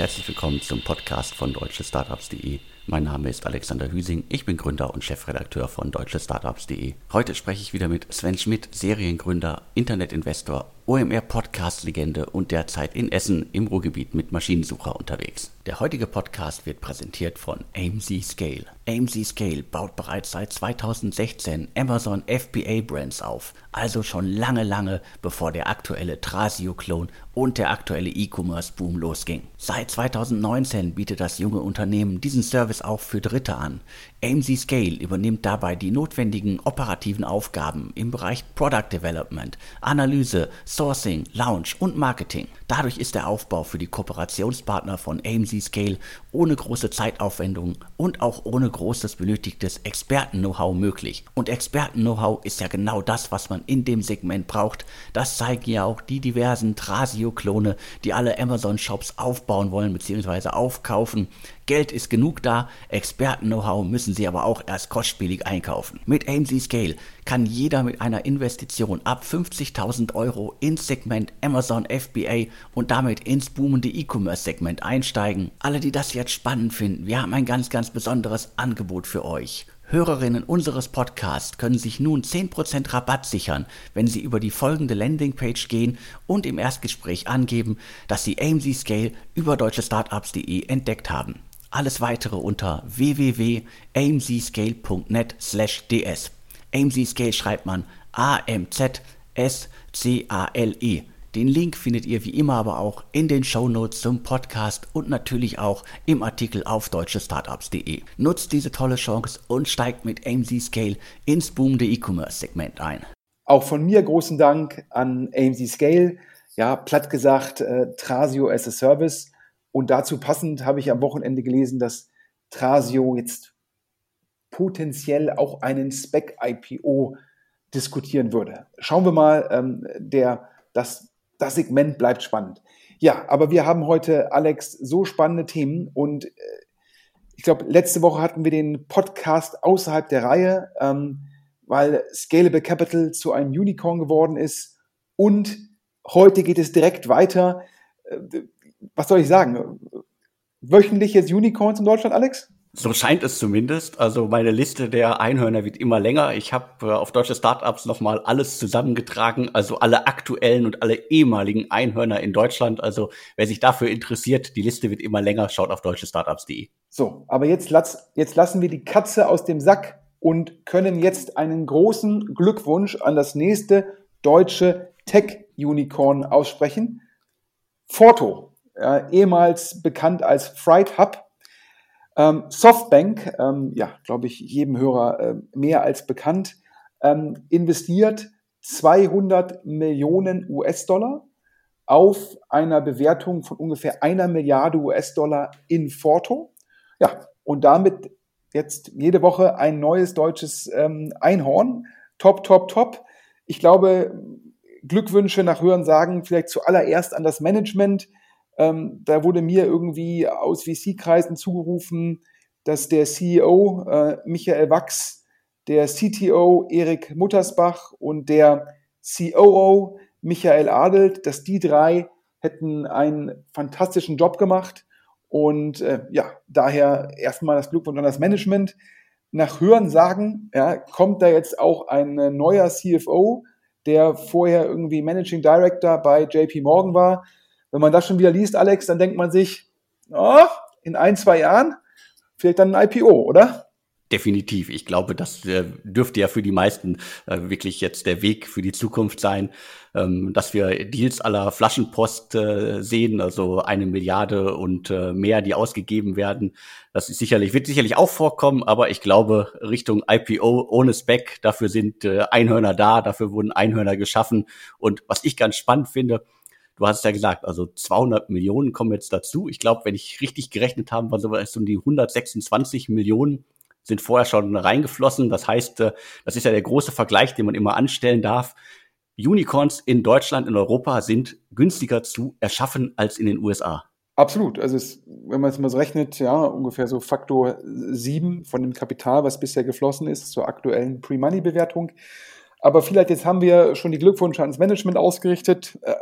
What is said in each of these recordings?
herzlich willkommen zum Podcast von deutschestartups.de. Mein Name ist Alexander Hüsing, ich bin Gründer und Chefredakteur von deutschestartups.de. Heute spreche ich wieder mit Sven Schmidt, Seriengründer, Internetinvestor, OMR-Podcast-Legende und derzeit in Essen im Ruhrgebiet mit Maschinensucher unterwegs. Der heutige Podcast wird präsentiert von AMZ Scale. AMZ Scale baut bereits seit 2016 Amazon FBA Brands auf, also schon lange, lange bevor der aktuelle Trasio-Klon und der aktuelle E-Commerce-Boom losging. Seit 2019 bietet das junge Unternehmen diesen Service auch für Dritte an. AMZ Scale übernimmt dabei die notwendigen operativen Aufgaben im Bereich Product Development, Analyse, Sourcing, Launch und Marketing. Dadurch ist der Aufbau für die Kooperationspartner von AMZ Scale ohne große Zeitaufwendung und auch ohne großes benötigtes Experten-Know-how möglich. Und Experten-Know-how ist ja genau das, was man in dem Segment braucht. Das zeigen ja auch die diversen Trasio-Klone, die alle Amazon-Shops aufbauen wollen bzw. aufkaufen. Geld ist genug da, Experten-Know-how müssen sie aber auch erst kostspielig einkaufen. Mit AMZ Scale kann jeder mit einer Investition ab 50.000 Euro ins Segment Amazon FBA und damit ins boomende E-Commerce-Segment einsteigen. Alle, die das jetzt spannend finden, wir haben ein ganz, ganz besonderes Angebot für euch. Hörerinnen unseres Podcasts können sich nun 10% Rabatt sichern, wenn sie über die folgende Landingpage gehen und im Erstgespräch angeben, dass sie AMZ Scale über deutschestartups.de entdeckt haben. Alles weitere unter www.amzscale.net/ds. AMZ Scale schreibt man A-M-Z-S-C-A-L-E. Den Link findet ihr wie immer aber auch in den Show Notes zum Podcast und natürlich auch im Artikel auf deutschestartups.de. Nutzt diese tolle Chance und steigt mit AMZ Scale ins boomende E-Commerce-Segment ein. Auch von mir großen Dank an AMZ Scale. Ja, platt gesagt, äh, Trasio as a Service. Und dazu passend habe ich am Wochenende gelesen, dass Trasio jetzt potenziell auch einen Spec-IPO diskutieren würde. Schauen wir mal, ähm, der, das, das Segment bleibt spannend. Ja, aber wir haben heute, Alex, so spannende Themen und äh, ich glaube, letzte Woche hatten wir den Podcast außerhalb der Reihe, ähm, weil Scalable Capital zu einem Unicorn geworden ist und heute geht es direkt weiter. Äh, was soll ich sagen? Wöchentlich jetzt Unicorns in Deutschland, Alex? So scheint es zumindest. Also meine Liste der Einhörner wird immer länger. Ich habe äh, auf deutsche Startups nochmal alles zusammengetragen, also alle aktuellen und alle ehemaligen Einhörner in Deutschland. Also wer sich dafür interessiert, die Liste wird immer länger, schaut auf deutschestartups.de. So, aber jetzt, jetzt lassen wir die Katze aus dem Sack und können jetzt einen großen Glückwunsch an das nächste deutsche Tech-Unicorn aussprechen. Forto äh, ehemals bekannt als Fright Hub. Ähm, Softbank, ähm, ja, glaube ich, jedem Hörer äh, mehr als bekannt, ähm, investiert 200 Millionen US-Dollar auf einer Bewertung von ungefähr einer Milliarde US-Dollar in Forto. Ja, und damit jetzt jede Woche ein neues deutsches ähm, Einhorn. Top, top, top. Ich glaube, Glückwünsche nach Hören sagen vielleicht zuallererst an das Management, ähm, da wurde mir irgendwie aus VC-Kreisen zugerufen, dass der CEO äh, Michael Wachs, der CTO Erik Muttersbach und der COO Michael Adelt, dass die drei hätten einen fantastischen Job gemacht. Und äh, ja, daher erstmal das Glückwunsch an das Management. Nach Hören sagen, ja, kommt da jetzt auch ein neuer CFO, der vorher irgendwie Managing Director bei JP Morgan war. Wenn man das schon wieder liest, Alex, dann denkt man sich, oh, in ein, zwei Jahren vielleicht dann ein IPO, oder? Definitiv. Ich glaube, das äh, dürfte ja für die meisten äh, wirklich jetzt der Weg für die Zukunft sein, ähm, dass wir Deals aller Flaschenpost äh, sehen, also eine Milliarde und äh, mehr, die ausgegeben werden. Das ist sicherlich, wird sicherlich auch vorkommen, aber ich glaube, Richtung IPO ohne Spec, dafür sind äh, Einhörner da, dafür wurden Einhörner geschaffen. Und was ich ganz spannend finde, Du hast ja gesagt, also 200 Millionen kommen jetzt dazu. Ich glaube, wenn ich richtig gerechnet habe, war sowas um die 126 Millionen sind vorher schon reingeflossen. Das heißt, äh, das ist ja der große Vergleich, den man immer anstellen darf. Unicorns in Deutschland, in Europa sind günstiger zu erschaffen als in den USA. Absolut. Also es, wenn man es mal rechnet, ja, ungefähr so Faktor 7 von dem Kapital, was bisher geflossen ist, zur aktuellen Pre-Money-Bewertung. Aber vielleicht jetzt haben wir schon die Glückwünsche ans Management ausgerichtet. Äh,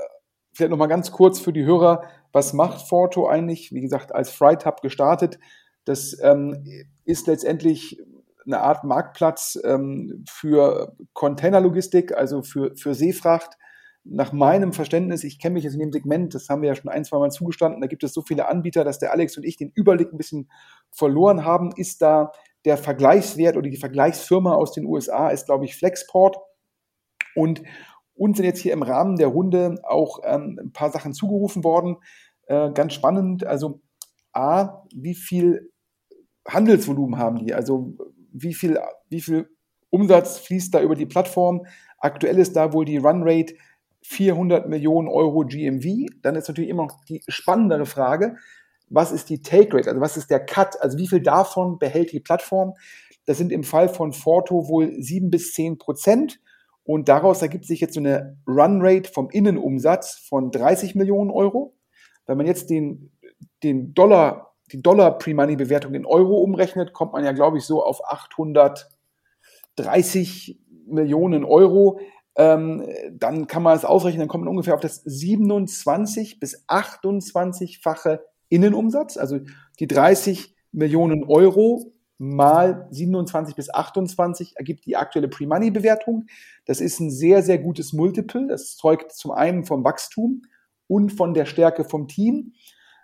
vielleicht nochmal ganz kurz für die Hörer, was macht Forto eigentlich? Wie gesagt, als Freight Hub gestartet. Das ähm, ist letztendlich eine Art Marktplatz ähm, für Containerlogistik, also für, für Seefracht. Nach meinem Verständnis, ich kenne mich jetzt in dem Segment, das haben wir ja schon ein, zwei Mal zugestanden, da gibt es so viele Anbieter, dass der Alex und ich den Überblick ein bisschen verloren haben. Ist da der Vergleichswert oder die Vergleichsfirma aus den USA, ist glaube ich Flexport. Und uns sind jetzt hier im Rahmen der Runde auch ähm, ein paar Sachen zugerufen worden. Äh, ganz spannend. Also A, wie viel Handelsvolumen haben die? Also wie viel, wie viel Umsatz fließt da über die Plattform? Aktuell ist da wohl die Runrate 400 Millionen Euro GMV. Dann ist natürlich immer noch die spannendere Frage, was ist die Take Rate? Also was ist der Cut? Also wie viel davon behält die Plattform? Das sind im Fall von Forto wohl sieben bis zehn Prozent. Und daraus ergibt sich jetzt so eine Runrate vom Innenumsatz von 30 Millionen Euro. Wenn man jetzt den, den Dollar die Dollar-Pre-Money-Bewertung in Euro umrechnet, kommt man ja, glaube ich, so auf 830 Millionen Euro. Ähm, dann kann man es ausrechnen, dann kommt man ungefähr auf das 27 bis 28-fache Innenumsatz. Also die 30 Millionen Euro mal 27 bis 28 ergibt die aktuelle Pre-Money-Bewertung. Das ist ein sehr, sehr gutes Multiple. Das zeugt zum einen vom Wachstum und von der Stärke vom Team.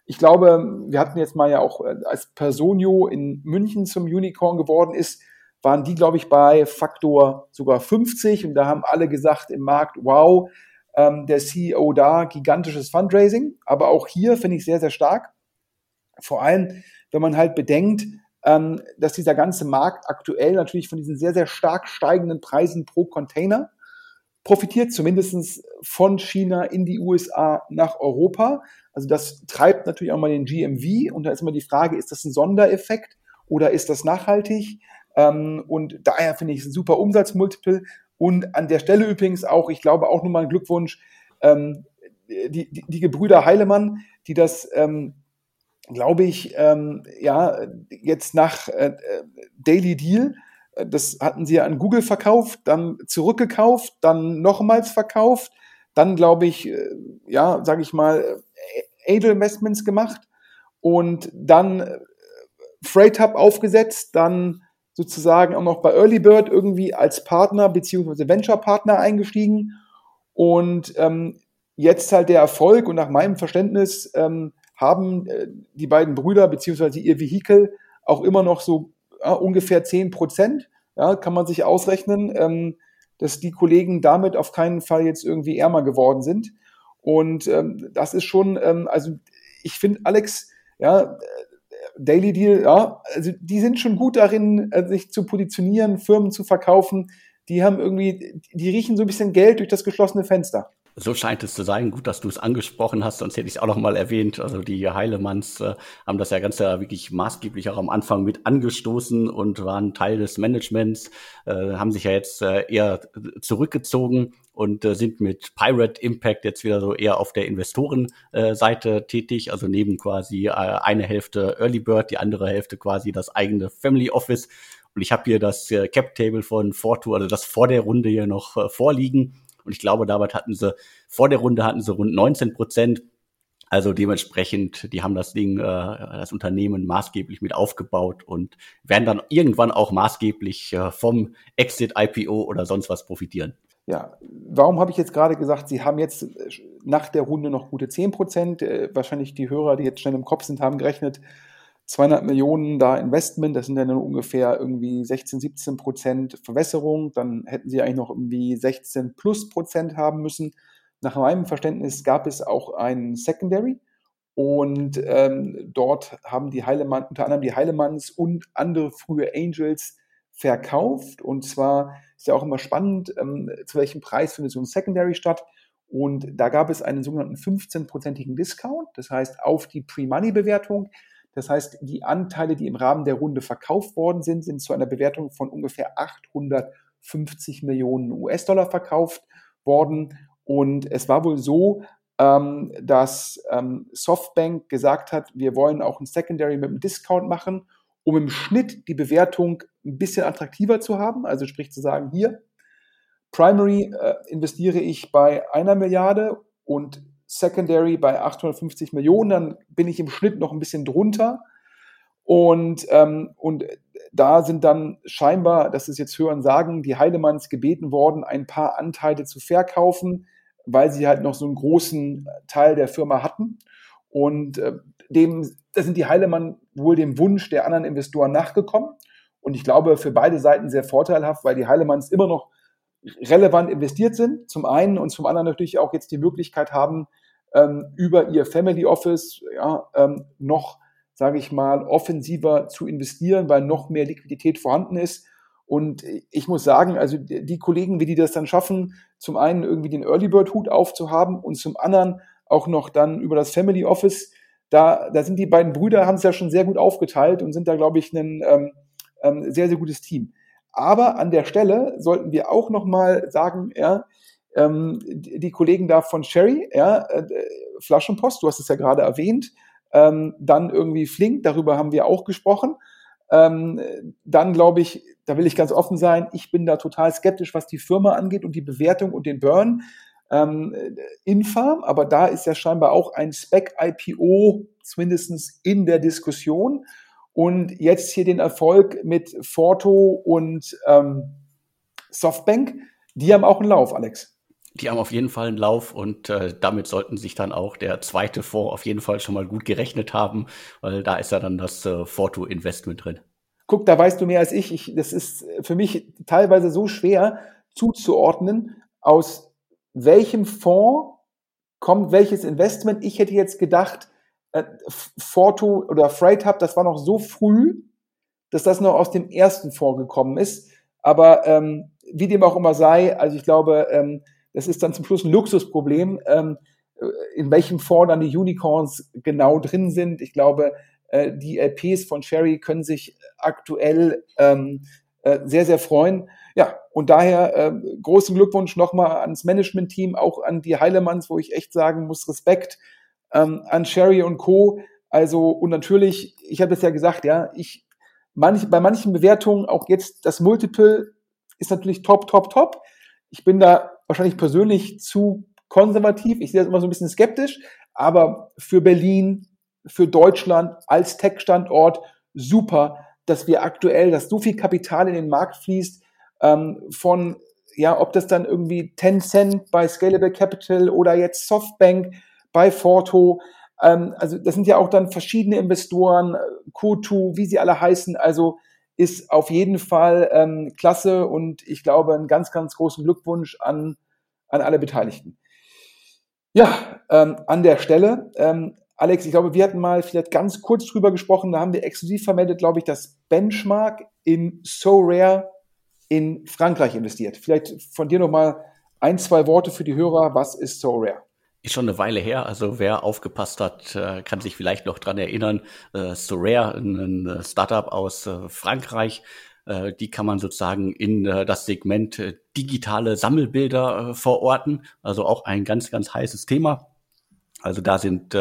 Ich glaube, wir hatten jetzt mal ja auch, äh, als Personio in München zum Unicorn geworden ist, waren die, glaube ich, bei Faktor sogar 50 und da haben alle gesagt im Markt, wow, ähm, der CEO da, gigantisches Fundraising. Aber auch hier finde ich sehr, sehr stark. Vor allem, wenn man halt bedenkt, ähm, dass dieser ganze Markt aktuell natürlich von diesen sehr, sehr stark steigenden Preisen pro Container profitiert, zumindest von China in die USA nach Europa. Also das treibt natürlich auch mal den GMV und da ist immer die Frage, ist das ein Sondereffekt oder ist das nachhaltig? Ähm, und daher finde ich es ein super Umsatzmultiple. Und an der Stelle übrigens auch, ich glaube auch nochmal ein Glückwunsch, ähm, die, die, die Gebrüder Heilemann, die das, ähm, glaube ich, ja, jetzt nach äh, Daily Deal, äh, das hatten sie ja an Google verkauft, dann zurückgekauft, dann nochmals verkauft, dann glaube ich, äh, ja, sage ich mal, Angel Investments gemacht und dann äh, Freight Hub aufgesetzt, dann sozusagen auch noch bei Early Bird irgendwie als Partner beziehungsweise Venture Partner eingestiegen und ähm, jetzt halt der Erfolg und nach meinem Verständnis ähm, haben äh, die beiden Brüder beziehungsweise ihr Vehikel auch immer noch so ja, ungefähr 10 Prozent, ja, kann man sich ausrechnen, ähm, dass die Kollegen damit auf keinen Fall jetzt irgendwie ärmer geworden sind. Und ähm, das ist schon, ähm, also ich finde Alex, ja, Daily Deal, ja, also die sind schon gut darin, äh, sich zu positionieren, Firmen zu verkaufen. Die haben irgendwie, die riechen so ein bisschen Geld durch das geschlossene Fenster. So scheint es zu sein. Gut, dass du es angesprochen hast, sonst hätte ich es auch noch mal erwähnt. Also die Heilemanns äh, haben das ja ganz ja wirklich maßgeblich auch am Anfang mit angestoßen und waren Teil des Managements, äh, haben sich ja jetzt äh, eher zurückgezogen und äh, sind mit Pirate Impact jetzt wieder so eher auf der Investorenseite äh, tätig. Also neben quasi äh, eine Hälfte Early Bird, die andere Hälfte quasi das eigene Family Office. Und ich habe hier das äh, Cap Table von Fortu, also das vor der Runde hier noch äh, vorliegen. Und ich glaube, damit hatten sie, vor der Runde hatten sie rund 19 Prozent. Also dementsprechend, die haben das Ding, äh, das Unternehmen maßgeblich mit aufgebaut und werden dann irgendwann auch maßgeblich äh, vom Exit IPO oder sonst was profitieren. Ja, warum habe ich jetzt gerade gesagt, Sie haben jetzt äh, nach der Runde noch gute 10 Prozent? Äh, wahrscheinlich die Hörer, die jetzt schnell im Kopf sind, haben gerechnet, 200 Millionen da Investment, das sind dann ungefähr irgendwie 16, 17 Prozent Verwässerung. Dann hätten sie eigentlich noch irgendwie 16 plus Prozent haben müssen. Nach meinem Verständnis gab es auch ein Secondary und ähm, dort haben die Heilemann, unter anderem die Heilemanns und andere frühe Angels verkauft. Und zwar ist ja auch immer spannend, ähm, zu welchem Preis findet so ein Secondary statt. Und da gab es einen sogenannten 15-prozentigen Discount, das heißt auf die Pre-Money-Bewertung. Das heißt, die Anteile, die im Rahmen der Runde verkauft worden sind, sind zu einer Bewertung von ungefähr 850 Millionen US-Dollar verkauft worden. Und es war wohl so, ähm, dass ähm, Softbank gesagt hat, wir wollen auch ein Secondary mit einem Discount machen, um im Schnitt die Bewertung ein bisschen attraktiver zu haben. Also sprich zu sagen, hier, Primary äh, investiere ich bei einer Milliarde und Secondary bei 850 Millionen, dann bin ich im Schnitt noch ein bisschen drunter. Und, ähm, und da sind dann scheinbar, das ist jetzt Hören sagen, die Heidemanns gebeten worden, ein paar Anteile zu verkaufen, weil sie halt noch so einen großen Teil der Firma hatten. Und äh, dem, da sind die Heilemann wohl dem Wunsch der anderen Investoren nachgekommen. Und ich glaube, für beide Seiten sehr vorteilhaft, weil die Heilemanns immer noch relevant investiert sind, zum einen und zum anderen natürlich auch jetzt die Möglichkeit haben, ähm, über ihr Family Office ja, ähm, noch, sage ich mal, offensiver zu investieren, weil noch mehr Liquidität vorhanden ist. Und ich muss sagen, also die Kollegen, wie die das dann schaffen, zum einen irgendwie den Early Bird Hut aufzuhaben und zum anderen auch noch dann über das Family Office, da, da sind die beiden Brüder, haben es ja schon sehr gut aufgeteilt und sind da, glaube ich, ein ähm, ähm, sehr, sehr gutes Team. Aber an der Stelle sollten wir auch nochmal sagen, ja, ähm, die, Kollegen da von Sherry, ja, äh, Flaschenpost, du hast es ja gerade erwähnt, ähm, dann irgendwie Flink, darüber haben wir auch gesprochen. Ähm, dann glaube ich, da will ich ganz offen sein, ich bin da total skeptisch, was die Firma angeht und die Bewertung und den Burn. Ähm, Infarm, aber da ist ja scheinbar auch ein Spec-IPO zumindest in der Diskussion. Und jetzt hier den Erfolg mit Forto und ähm, Softbank, die haben auch einen Lauf, Alex. Die haben auf jeden Fall einen Lauf und äh, damit sollten sich dann auch der zweite Fonds auf jeden Fall schon mal gut gerechnet haben, weil da ist ja dann das äh, Forto-Investment drin. Guck, da weißt du mehr als ich. ich. Das ist für mich teilweise so schwer zuzuordnen, aus welchem Fonds kommt welches Investment. Ich hätte jetzt gedacht, äh, Forto oder Freight Hub, das war noch so früh, dass das noch aus dem ersten Fonds gekommen ist. Aber ähm, wie dem auch immer sei, also ich glaube, ähm, das ist dann zum Schluss ein Luxusproblem, ähm, äh, in welchem Fonds dann die Unicorns genau drin sind. Ich glaube, äh, die LPs von Sherry können sich aktuell ähm, äh, sehr, sehr freuen. Ja, und daher äh, großen Glückwunsch nochmal ans Management-Team, auch an die Heilemanns, wo ich echt sagen muss, Respekt ähm, an Sherry und Co. Also, und natürlich, ich habe es ja gesagt, ja, ich, manch, bei manchen Bewertungen, auch jetzt das Multiple ist natürlich top, top, top. Ich bin da wahrscheinlich persönlich zu konservativ. Ich sehe das immer so ein bisschen skeptisch, aber für Berlin, für Deutschland als Tech-Standort super, dass wir aktuell, dass so viel Kapital in den Markt fließt, ähm, von, ja, ob das dann irgendwie Tencent bei Scalable Capital oder jetzt Softbank, bei Forto. Ähm, also das sind ja auch dann verschiedene Investoren, Kotu, wie sie alle heißen. Also ist auf jeden Fall ähm, klasse und ich glaube einen ganz, ganz großen Glückwunsch an, an alle Beteiligten. Ja, ähm, an der Stelle, ähm, Alex, ich glaube, wir hatten mal vielleicht ganz kurz drüber gesprochen, da haben wir exklusiv vermeldet, glaube ich, das Benchmark in So Rare in Frankreich investiert. Vielleicht von dir nochmal ein, zwei Worte für die Hörer. Was ist So Rare? Ist schon eine Weile her, also wer aufgepasst hat, äh, kann sich vielleicht noch dran erinnern. Äh, Sorare, ein äh, Startup aus Frankreich, die kann man sozusagen in das Segment digitale Sammelbilder verorten. Also auch ein ganz, ganz heißes Thema. Also da sind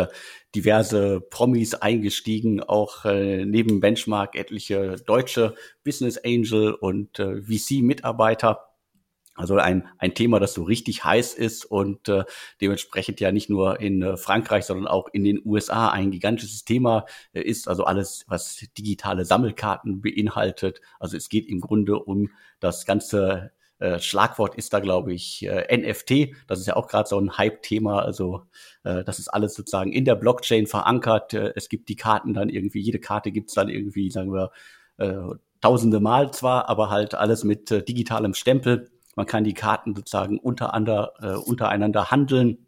diverse Promis eingestiegen, auch neben Benchmark etliche deutsche Business Angel und VC-Mitarbeiter. Also ein, ein Thema, das so richtig heiß ist und äh, dementsprechend ja nicht nur in äh, Frankreich, sondern auch in den USA ein gigantisches Thema äh, ist. Also alles, was digitale Sammelkarten beinhaltet. Also es geht im Grunde um das ganze äh, Schlagwort ist da, glaube ich, äh, NFT. Das ist ja auch gerade so ein Hype-Thema. Also äh, das ist alles sozusagen in der Blockchain verankert. Äh, es gibt die Karten dann irgendwie, jede Karte gibt's dann irgendwie, sagen wir, äh, tausende Mal zwar, aber halt alles mit äh, digitalem Stempel. Man kann die Karten sozusagen untereinander, äh, untereinander handeln.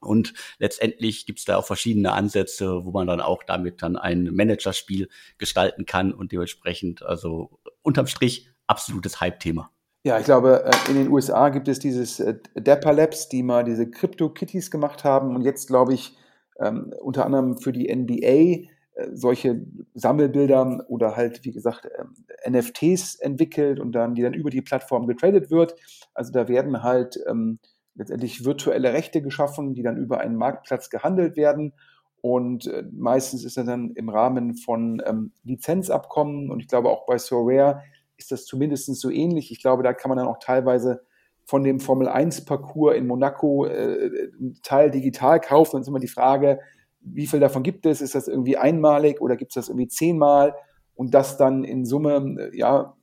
Und letztendlich gibt es da auch verschiedene Ansätze, wo man dann auch damit dann ein Managerspiel gestalten kann und dementsprechend, also unterm Strich, absolutes Hype-Thema. Ja, ich glaube, äh, in den USA gibt es dieses äh, Dapper Labs, die mal diese Crypto-Kitties gemacht haben und jetzt, glaube ich, ähm, unter anderem für die NBA solche Sammelbilder oder halt, wie gesagt, ähm, NFTs entwickelt und dann, die dann über die Plattform getradet wird. Also da werden halt ähm, letztendlich virtuelle Rechte geschaffen, die dann über einen Marktplatz gehandelt werden. Und äh, meistens ist das dann im Rahmen von ähm, Lizenzabkommen. Und ich glaube auch bei Sorare ist das zumindest so ähnlich. Ich glaube, da kann man dann auch teilweise von dem Formel 1 Parcours in Monaco äh, Teil digital kauft, dann ist immer die Frage, wie viel davon gibt es? Ist das irgendwie einmalig oder gibt es das irgendwie zehnmal? Und das dann in Summe, ja,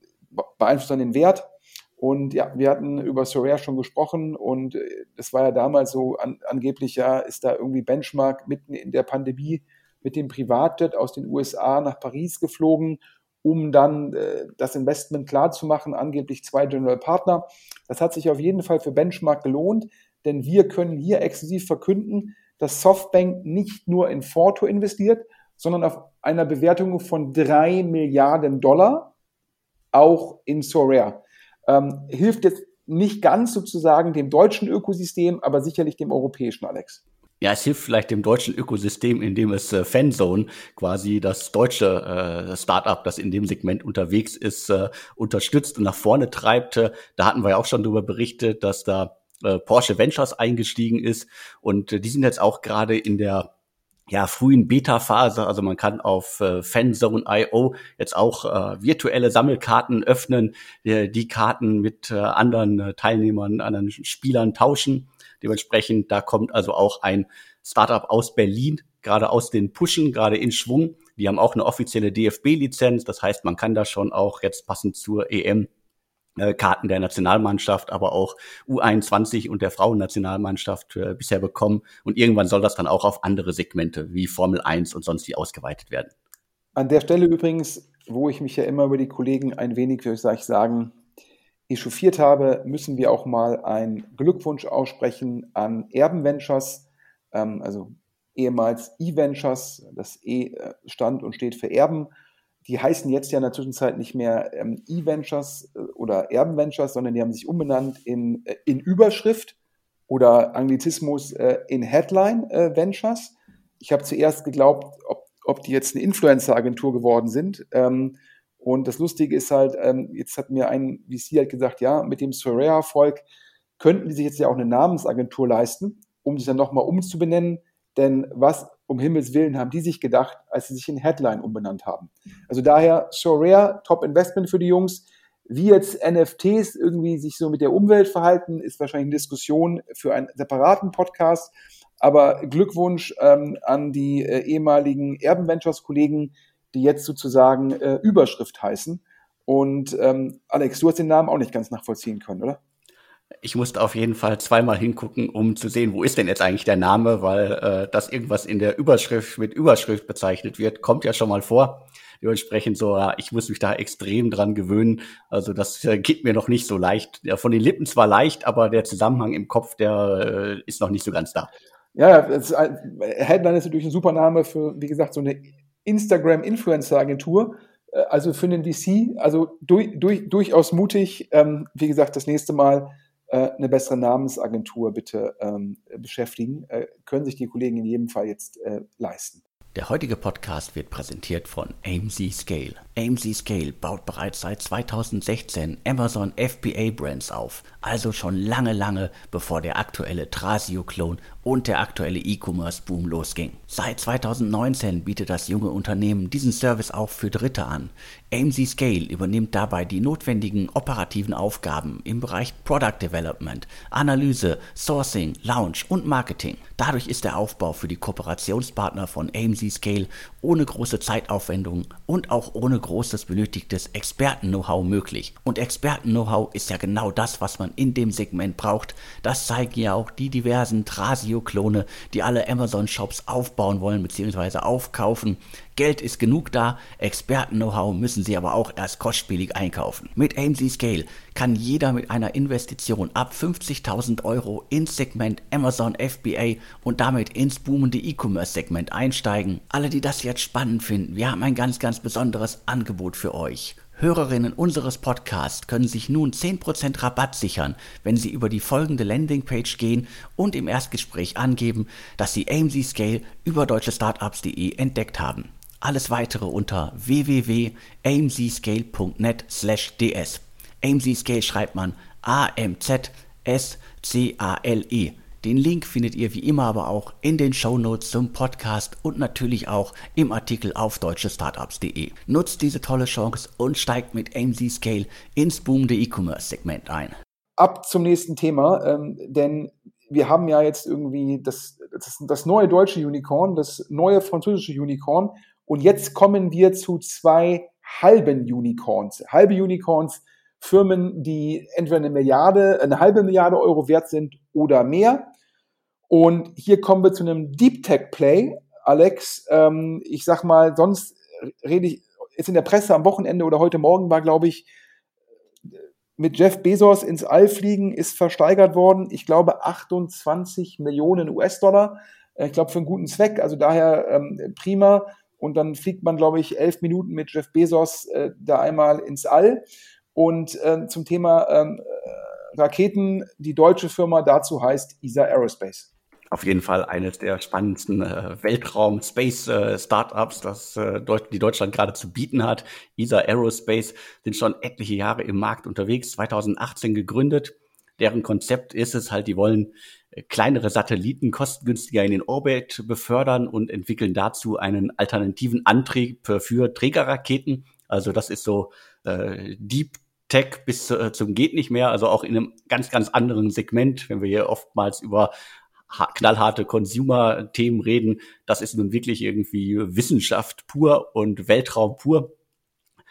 beeinflusst dann den Wert. Und ja, wir hatten über Sorare schon gesprochen und es war ja damals so, an, angeblich ja, ist da irgendwie Benchmark mitten in der Pandemie mit dem Privatjet aus den USA nach Paris geflogen, um dann äh, das Investment klarzumachen, angeblich zwei General Partner. Das hat sich auf jeden Fall für Benchmark gelohnt, denn wir können hier exklusiv verkünden, dass Softbank nicht nur in Forto investiert, sondern auf einer Bewertung von drei Milliarden Dollar auch in Sorare. Ähm, hilft jetzt nicht ganz sozusagen dem deutschen Ökosystem, aber sicherlich dem europäischen, Alex. Ja, es hilft vielleicht dem deutschen Ökosystem, indem es äh, Fanzone, quasi das deutsche äh, Startup, das in dem Segment unterwegs ist, äh, unterstützt und nach vorne treibt. Äh, da hatten wir ja auch schon darüber berichtet, dass da äh, Porsche Ventures eingestiegen ist und äh, die sind jetzt auch gerade in der ja, frühen Beta-Phase. Also man kann auf äh, Fanzone.io jetzt auch äh, virtuelle Sammelkarten öffnen, äh, die Karten mit äh, anderen äh, Teilnehmern, anderen Spielern tauschen. Dementsprechend, da kommt also auch ein Startup aus Berlin, gerade aus den Pushen, gerade in Schwung. Die haben auch eine offizielle DFB-Lizenz. Das heißt, man kann da schon auch jetzt passend zur EM Karten der Nationalmannschaft, aber auch U21 und der Frauennationalmannschaft äh, bisher bekommen. Und irgendwann soll das dann auch auf andere Segmente wie Formel 1 und sonst wie ausgeweitet werden. An der Stelle übrigens, wo ich mich ja immer über die Kollegen ein wenig, wie soll ich sagen, echauffiert habe, müssen wir auch mal einen Glückwunsch aussprechen an Erben Ventures, ähm, also ehemals E-Ventures, das E äh, stand und steht für Erben die heißen jetzt ja in der Zwischenzeit nicht mehr ähm, E-Ventures äh, oder Erben-Ventures, sondern die haben sich umbenannt in, äh, in Überschrift oder Anglizismus äh, in Headline-Ventures. Äh, ich habe zuerst geglaubt, ob, ob die jetzt eine Influencer-Agentur geworden sind. Ähm, und das Lustige ist halt, ähm, jetzt hat mir ein VC halt gesagt, ja, mit dem Soraya-Erfolg könnten die sich jetzt ja auch eine Namensagentur leisten, um sich dann nochmal umzubenennen. Denn was um Himmels Willen haben die sich gedacht, als sie sich in Headline umbenannt haben? Also daher so rare, Top Investment für die Jungs. Wie jetzt NFTs irgendwie sich so mit der Umwelt verhalten, ist wahrscheinlich eine Diskussion für einen separaten Podcast. Aber Glückwunsch ähm, an die äh, ehemaligen Erben Ventures Kollegen, die jetzt sozusagen äh, Überschrift heißen. Und ähm, Alex, du hast den Namen auch nicht ganz nachvollziehen können, oder? Ich musste auf jeden Fall zweimal hingucken, um zu sehen, wo ist denn jetzt eigentlich der Name, weil äh, dass irgendwas in der Überschrift mit Überschrift bezeichnet wird, kommt ja schon mal vor. Dementsprechend so, ich muss mich da extrem dran gewöhnen. Also das äh, geht mir noch nicht so leicht. Ja, von den Lippen zwar leicht, aber der Zusammenhang im Kopf, der äh, ist noch nicht so ganz da. Ja, ist, Headline ist natürlich ein super Name für, wie gesagt, so eine Instagram-Influencer-Agentur. Äh, also für den VC, also durch, durch, durchaus mutig. Ähm, wie gesagt, das nächste Mal äh, eine bessere Namensagentur bitte ähm, beschäftigen, äh, können sich die Kollegen in jedem Fall jetzt äh, leisten. Der heutige Podcast wird präsentiert von AMZ Scale. AMZ Scale baut bereits seit 2016 Amazon FBA Brands auf, also schon lange, lange bevor der aktuelle Trasio-Klon und der aktuelle E-Commerce-Boom losging. Seit 2019 bietet das junge Unternehmen diesen Service auch für Dritte an. AMZ Scale übernimmt dabei die notwendigen operativen Aufgaben im Bereich Product Development, Analyse, Sourcing, Launch und Marketing. Dadurch ist der Aufbau für die Kooperationspartner von AMZ Scale ohne große Zeitaufwendung und auch ohne großes benötigtes Experten-Know-how möglich. Und Experten-Know-how ist ja genau das, was man in dem Segment braucht. Das zeigen ja auch die diversen Trasio-Klone, die alle Amazon-Shops aufbauen wollen bzw. aufkaufen. Geld ist genug da, Experten-Know-how müssen Sie aber auch erst kostspielig einkaufen. Mit AMC Scale kann jeder mit einer Investition ab 50.000 Euro ins Segment Amazon FBA und damit ins boomende E-Commerce-Segment einsteigen. Alle, die das jetzt spannend finden, wir haben ein ganz, ganz besonderes Angebot für euch. Hörerinnen unseres Podcasts können sich nun 10% Rabatt sichern, wenn sie über die folgende Landingpage gehen und im Erstgespräch angeben, dass sie AMZ Scale über deutschestartups.de entdeckt haben. Alles weitere unter www.amzscale.net slash ds. AMZ Scale schreibt man A-M-Z-S-C-A-L-E. Den Link findet ihr wie immer aber auch in den Show Notes zum Podcast und natürlich auch im Artikel auf deutschestartups.de. Nutzt diese tolle Chance und steigt mit AMZ Scale ins boomende E-Commerce-Segment ein. ab zum nächsten Thema, ähm, denn wir haben ja jetzt irgendwie das, das, das neue deutsche Unicorn, das neue französische Unicorn und jetzt kommen wir zu zwei halben Unicorns. Halbe Unicorns, Firmen, die entweder eine Milliarde, eine halbe Milliarde Euro wert sind oder mehr. Und hier kommen wir zu einem Deep Tech Play. Alex, ähm, ich sag mal, sonst rede ich, jetzt in der Presse am Wochenende oder heute Morgen war, glaube ich, mit Jeff Bezos ins All fliegen ist versteigert worden. Ich glaube 28 Millionen US-Dollar. Äh, ich glaube für einen guten Zweck. Also daher ähm, prima. Und dann fliegt man, glaube ich, elf Minuten mit Jeff Bezos äh, da einmal ins All. Und äh, zum Thema ähm, äh, Raketen, die deutsche Firma dazu heißt ESA Aerospace auf jeden Fall eines der spannendsten äh, Weltraum-Space-Startups, äh, das äh, die Deutschland gerade zu bieten hat. ESA Aerospace sind schon etliche Jahre im Markt unterwegs, 2018 gegründet. Deren Konzept ist es halt, die wollen äh, kleinere Satelliten kostengünstiger in den Orbit befördern und entwickeln dazu einen alternativen Antrieb für, für Trägerraketen. Also das ist so äh, Deep Tech bis äh, zum geht nicht mehr, also auch in einem ganz, ganz anderen Segment, wenn wir hier oftmals über knallharte Consumer-Themen reden. Das ist nun wirklich irgendwie Wissenschaft pur und Weltraum pur.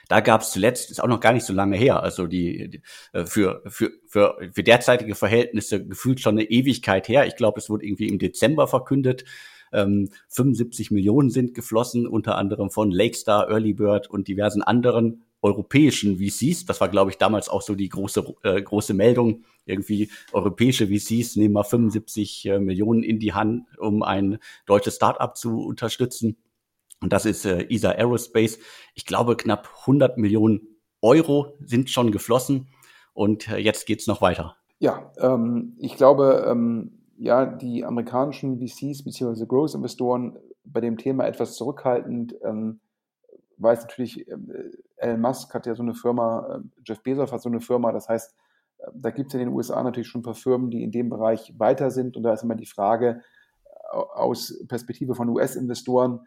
Da gab es zuletzt, ist auch noch gar nicht so lange her, also die, die äh, für, für, für, für derzeitige Verhältnisse gefühlt schon eine Ewigkeit her. Ich glaube, es wurde irgendwie im Dezember verkündet. Ähm, 75 Millionen sind geflossen, unter anderem von Lakestar, Early Bird und diversen anderen europäischen VCs. Das war, glaube ich, damals auch so die große, äh, große Meldung. Irgendwie europäische VCs nehmen mal 75 äh, Millionen in die Hand, um ein deutsches Startup zu unterstützen. Und das ist äh, ESA Aerospace. Ich glaube, knapp 100 Millionen Euro sind schon geflossen. Und äh, jetzt geht's noch weiter. Ja, ähm, ich glaube, ähm, ja, die amerikanischen VCs bzw. Growth-Investoren bei dem Thema etwas zurückhaltend. Ähm, weiß natürlich, ähm, äh, Elon Musk hat ja so eine Firma, äh, Jeff Bezos hat so eine Firma, das heißt, äh, da gibt es in den USA natürlich schon ein paar Firmen, die in dem Bereich weiter sind. Und da ist immer die Frage aus Perspektive von US-Investoren,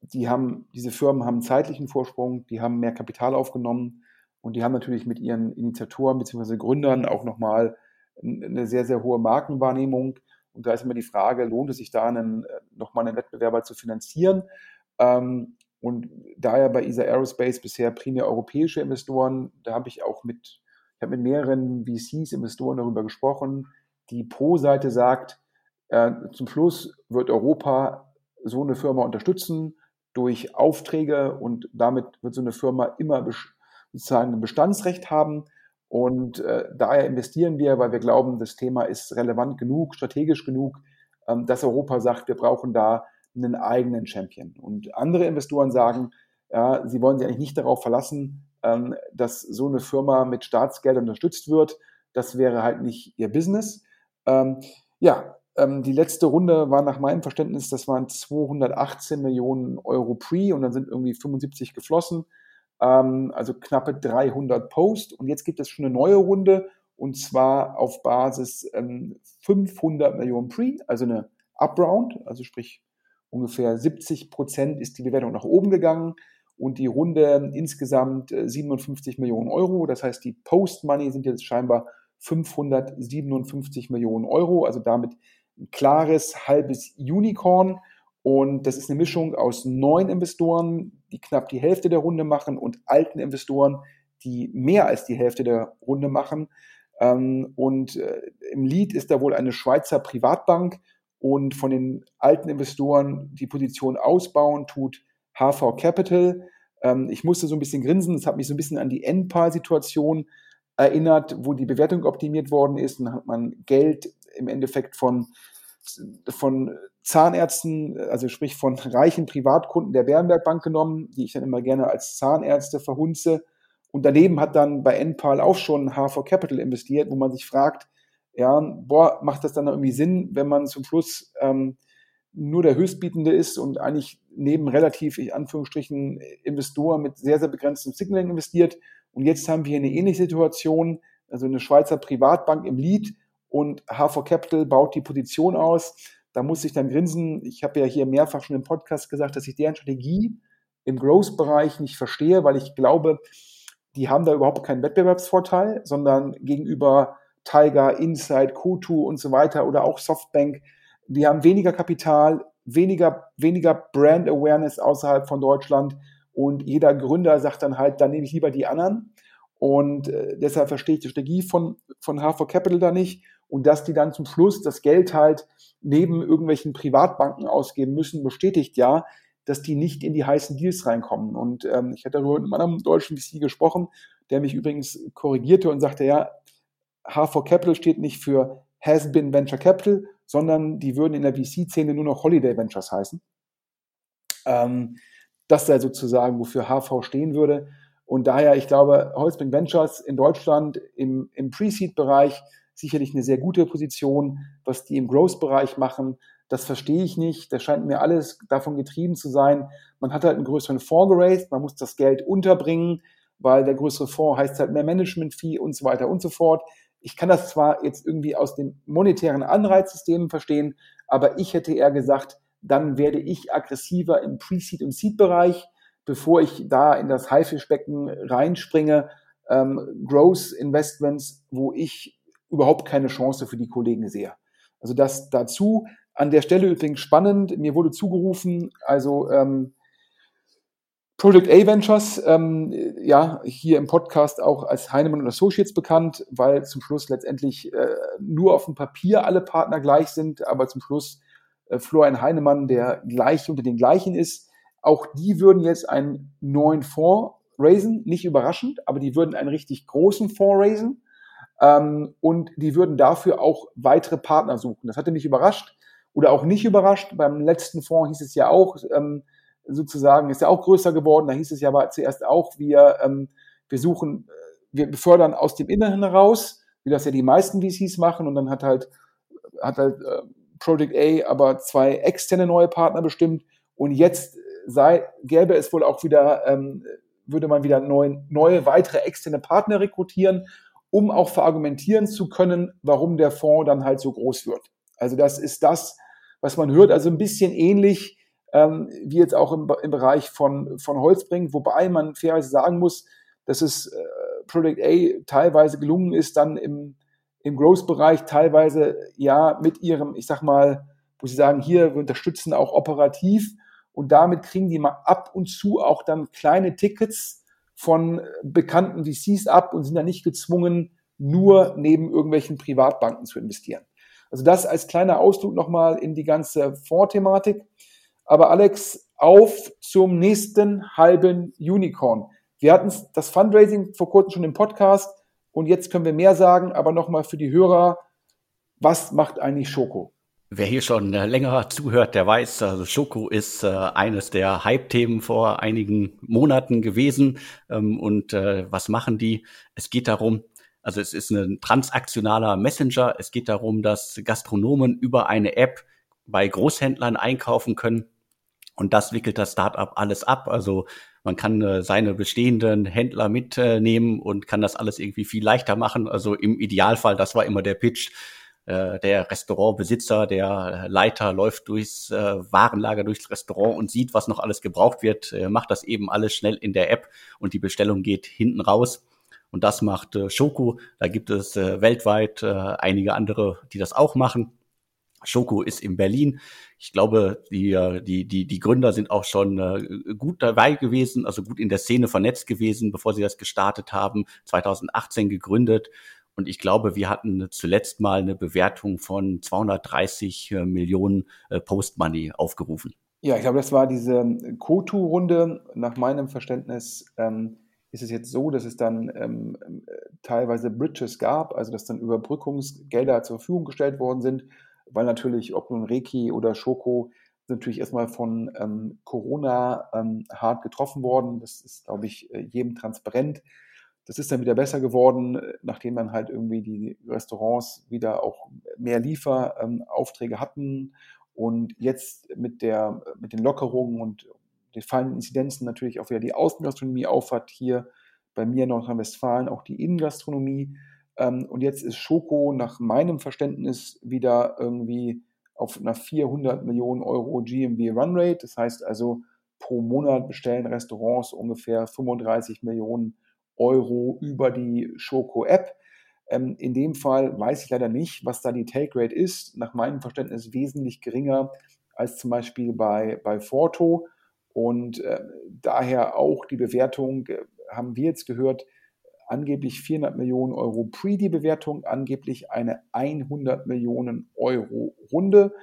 die haben, diese Firmen haben zeitlichen Vorsprung, die haben mehr Kapital aufgenommen und die haben natürlich mit ihren Initiatoren bzw. Gründern auch nochmal eine sehr, sehr hohe Markenwahrnehmung. Und da ist immer die Frage, lohnt es sich da einen, nochmal einen Wettbewerber zu finanzieren? Ähm, und daher bei ESA Aerospace bisher primär europäische Investoren, da habe ich auch mit, ich habe mit mehreren VCs, Investoren darüber gesprochen. Die Pro-Seite sagt, äh, zum Schluss wird Europa so eine Firma unterstützen durch Aufträge und damit wird so eine Firma immer sozusagen ein Bestandsrecht haben. Und äh, daher investieren wir, weil wir glauben, das Thema ist relevant genug, strategisch genug, ähm, dass Europa sagt, wir brauchen da einen eigenen Champion. Und andere Investoren sagen, ja, sie wollen sich eigentlich nicht darauf verlassen, ähm, dass so eine Firma mit Staatsgeld unterstützt wird. Das wäre halt nicht ihr Business. Ähm, ja, ähm, die letzte Runde war nach meinem Verständnis, das waren 218 Millionen Euro Pre und dann sind irgendwie 75 geflossen. Ähm, also knappe 300 Post. Und jetzt gibt es schon eine neue Runde und zwar auf Basis 500 ähm, Millionen Pre, also eine Upround, also sprich ungefähr 70 Prozent ist die Bewertung nach oben gegangen und die Runde insgesamt 57 äh, Millionen Euro. Das heißt, die Post-Money sind jetzt scheinbar 557 Millionen Euro, also damit ein klares halbes Unicorn. Und das ist eine Mischung aus neuen Investoren, die knapp die Hälfte der Runde machen, und alten Investoren, die mehr als die Hälfte der Runde machen. Ähm, und äh, im Lead ist da wohl eine Schweizer Privatbank und von den alten Investoren die Position ausbauen, tut HV Capital. Ähm, ich musste so ein bisschen grinsen, das hat mich so ein bisschen an die Endpal-Situation erinnert, wo die Bewertung optimiert worden ist und dann hat man Geld im Endeffekt von, von Zahnärzten, also sprich von reichen Privatkunden der Bärenberg Bank genommen, die ich dann immer gerne als Zahnärzte verhunze. Und daneben hat dann bei Enpal auch schon HV Capital investiert, wo man sich fragt, ja, boah, macht das dann irgendwie Sinn, wenn man zum Schluss ähm, nur der Höchstbietende ist und eigentlich neben relativ, in Anführungsstrichen, Investoren mit sehr, sehr begrenztem Signaling investiert. Und jetzt haben wir eine ähnliche Situation, also eine Schweizer Privatbank im Lead und H4 Capital baut die Position aus. Da muss ich dann grinsen. Ich habe ja hier mehrfach schon im Podcast gesagt, dass ich deren Strategie im Growth-Bereich nicht verstehe, weil ich glaube, die haben da überhaupt keinen Wettbewerbsvorteil, sondern gegenüber Tiger, Insight, Kutu und so weiter oder auch Softbank, die haben weniger Kapital, weniger, weniger Brand Awareness außerhalb von Deutschland und jeder Gründer sagt dann halt, dann nehme ich lieber die anderen. Und äh, deshalb verstehe ich die Strategie von, von H4 Capital da nicht. Und dass die dann zum Schluss das Geld halt neben irgendwelchen Privatbanken ausgeben müssen, bestätigt ja, dass die nicht in die heißen Deals reinkommen. Und ähm, ich hatte darüber mit einem deutschen VC gesprochen, der mich übrigens korrigierte und sagte, ja, H4 Capital steht nicht für Has Been Venture Capital, sondern die würden in der VC-Szene nur noch Holiday Ventures heißen. Ähm, das sei sozusagen, wofür HV stehen würde. Und daher, ich glaube, Holzbrink Ventures in Deutschland im, im Pre-Seed-Bereich sicherlich eine sehr gute Position. Was die im Growth-Bereich machen, das verstehe ich nicht. Das scheint mir alles davon getrieben zu sein. Man hat halt einen größeren Fonds geraced, man muss das Geld unterbringen, weil der größere Fonds heißt halt mehr Management-Fee und so weiter und so fort. Ich kann das zwar jetzt irgendwie aus den monetären Anreizsystemen verstehen, aber ich hätte eher gesagt, dann werde ich aggressiver im Pre-Seed- und Seed-Bereich, bevor ich da in das Haifischbecken reinspringe. Ähm, Growth Investments, wo ich überhaupt keine Chance für die Kollegen sehe. Also das dazu. An der Stelle übrigens spannend, mir wurde zugerufen, also ähm, Project A Ventures, ähm, ja, hier im Podcast auch als Heinemann und Associates bekannt, weil zum Schluss letztendlich äh, nur auf dem Papier alle Partner gleich sind, aber zum Schluss äh, Florian Heinemann der gleiche unter den gleichen ist. Auch die würden jetzt einen neuen Fonds raisen, nicht überraschend, aber die würden einen richtig großen Fonds raisen ähm, und die würden dafür auch weitere Partner suchen. Das hatte mich überrascht oder auch nicht überrascht. Beim letzten Fonds hieß es ja auch, ähm, sozusagen, ist ja auch größer geworden. Da hieß es ja aber zuerst auch, wir, ähm, wir suchen, äh, wir befördern aus dem Inneren heraus, wie das ja die meisten VCs machen. Und dann hat halt, hat halt äh, Project A aber zwei externe neue Partner bestimmt. Und jetzt sei, gäbe es wohl auch wieder, ähm, würde man wieder neue, neue weitere externe Partner rekrutieren, um auch verargumentieren zu können, warum der Fonds dann halt so groß wird. Also das ist das, was man hört. Also ein bisschen ähnlich ähm, wie jetzt auch im, im Bereich von, von Holzbring, wobei man fairerweise sagen muss, dass es äh, Project A teilweise gelungen ist, dann im, im Growth-Bereich teilweise ja mit ihrem, ich sag mal, wo sie sagen, hier, wir unterstützen auch operativ und damit kriegen die mal ab und zu auch dann kleine Tickets von bekannten VCs ab und sind dann nicht gezwungen, nur neben irgendwelchen Privatbanken zu investieren. Also das als kleiner Ausdruck nochmal in die ganze Fondsthematik. Aber Alex, auf zum nächsten halben Unicorn. Wir hatten das Fundraising vor kurzem schon im Podcast und jetzt können wir mehr sagen, aber nochmal für die Hörer, was macht eigentlich Schoko? Wer hier schon äh, länger zuhört, der weiß, also Schoko ist äh, eines der Hype-Themen vor einigen Monaten gewesen. Ähm, und äh, was machen die? Es geht darum, also es ist ein transaktionaler Messenger. Es geht darum, dass Gastronomen über eine App bei Großhändlern einkaufen können und das wickelt das Startup alles ab. Also man kann äh, seine bestehenden Händler mitnehmen und kann das alles irgendwie viel leichter machen. Also im Idealfall, das war immer der Pitch. Äh, der Restaurantbesitzer, der Leiter läuft durchs äh, Warenlager, durchs Restaurant und sieht, was noch alles gebraucht wird, äh, macht das eben alles schnell in der App und die Bestellung geht hinten raus. Und das macht äh, Schoko. Da gibt es äh, weltweit äh, einige andere, die das auch machen. Schoko ist in Berlin. Ich glaube, die, äh, die, die, die Gründer sind auch schon äh, gut dabei gewesen, also gut in der Szene vernetzt gewesen, bevor sie das gestartet haben. 2018 gegründet. Und ich glaube, wir hatten zuletzt mal eine Bewertung von 230 äh, Millionen Post-Money aufgerufen. Ja, ich glaube, das war diese Kotu-Runde. Nach meinem Verständnis ähm, ist es jetzt so, dass es dann ähm, teilweise Bridges gab, also dass dann Überbrückungsgelder zur Verfügung gestellt worden sind weil natürlich, ob nun Reiki oder Schoko, natürlich erstmal von ähm, Corona ähm, hart getroffen worden. Das ist, glaube ich, äh, jedem transparent. Das ist dann wieder besser geworden, äh, nachdem dann halt irgendwie die Restaurants wieder auch mehr Lieferaufträge ähm, hatten. Und jetzt mit, der, mit den Lockerungen und den fallenden Inzidenzen natürlich auch wieder die Außengastronomie aufhat. Hier bei mir in Nordrhein-Westfalen auch die Innengastronomie. Ähm, und jetzt ist Schoko nach meinem Verständnis wieder irgendwie auf einer 400 Millionen Euro GMV Runrate. Das heißt also, pro Monat bestellen Restaurants ungefähr 35 Millionen Euro über die Schoko-App. Ähm, in dem Fall weiß ich leider nicht, was da die Take Rate ist. Nach meinem Verständnis wesentlich geringer als zum Beispiel bei, bei Forto. Und äh, daher auch die Bewertung, äh, haben wir jetzt gehört, angeblich 400 Millionen Euro pre die Bewertung, angeblich eine 100 Millionen Euro Runde.